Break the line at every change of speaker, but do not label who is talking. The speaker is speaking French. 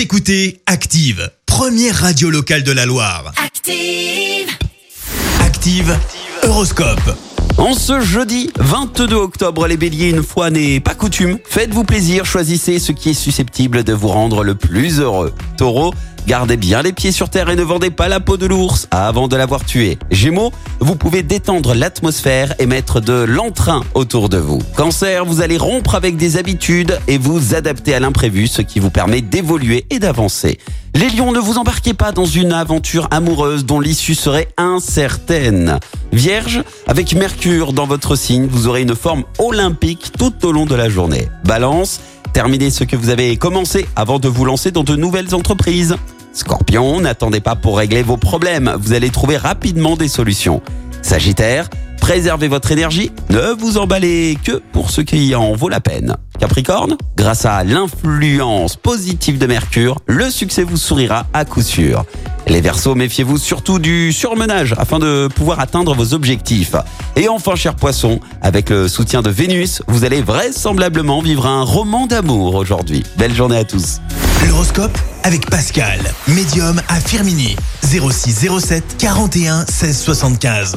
Vous écoutez Active, première radio locale de la Loire.
Active.
Active, Horoscope.
En ce jeudi 22 octobre, les béliers, une fois n'est pas coutume, faites-vous plaisir, choisissez ce qui est susceptible de vous rendre le plus heureux. Taureau, gardez bien les pieds sur terre et ne vendez pas la peau de l'ours avant de l'avoir tué. Gémeaux, vous pouvez détendre l'atmosphère et mettre de l'entrain autour de vous. Cancer, vous allez rompre avec des habitudes et vous adapter à l'imprévu, ce qui vous permet d'évoluer et d'avancer. Les lions, ne vous embarquez pas dans une aventure amoureuse dont l'issue serait incertaine. Vierge, avec Mercure dans votre signe, vous aurez une forme olympique tout au long de la journée. Balance, terminez ce que vous avez commencé avant de vous lancer dans de nouvelles entreprises. Scorpion, n'attendez pas pour régler vos problèmes, vous allez trouver rapidement des solutions. Sagittaire, préservez votre énergie, ne vous emballez que pour ce qui en vaut la peine. Capricorne, grâce à l'influence positive de Mercure, le succès vous sourira à coup sûr. Les Verseaux, méfiez-vous surtout du surmenage afin de pouvoir atteindre vos objectifs. Et enfin, cher poisson, avec le soutien de Vénus, vous allez vraisemblablement vivre un roman d'amour aujourd'hui. Belle journée à tous.
L'horoscope avec Pascal, médium à Firmini. 06 07 41 16 75.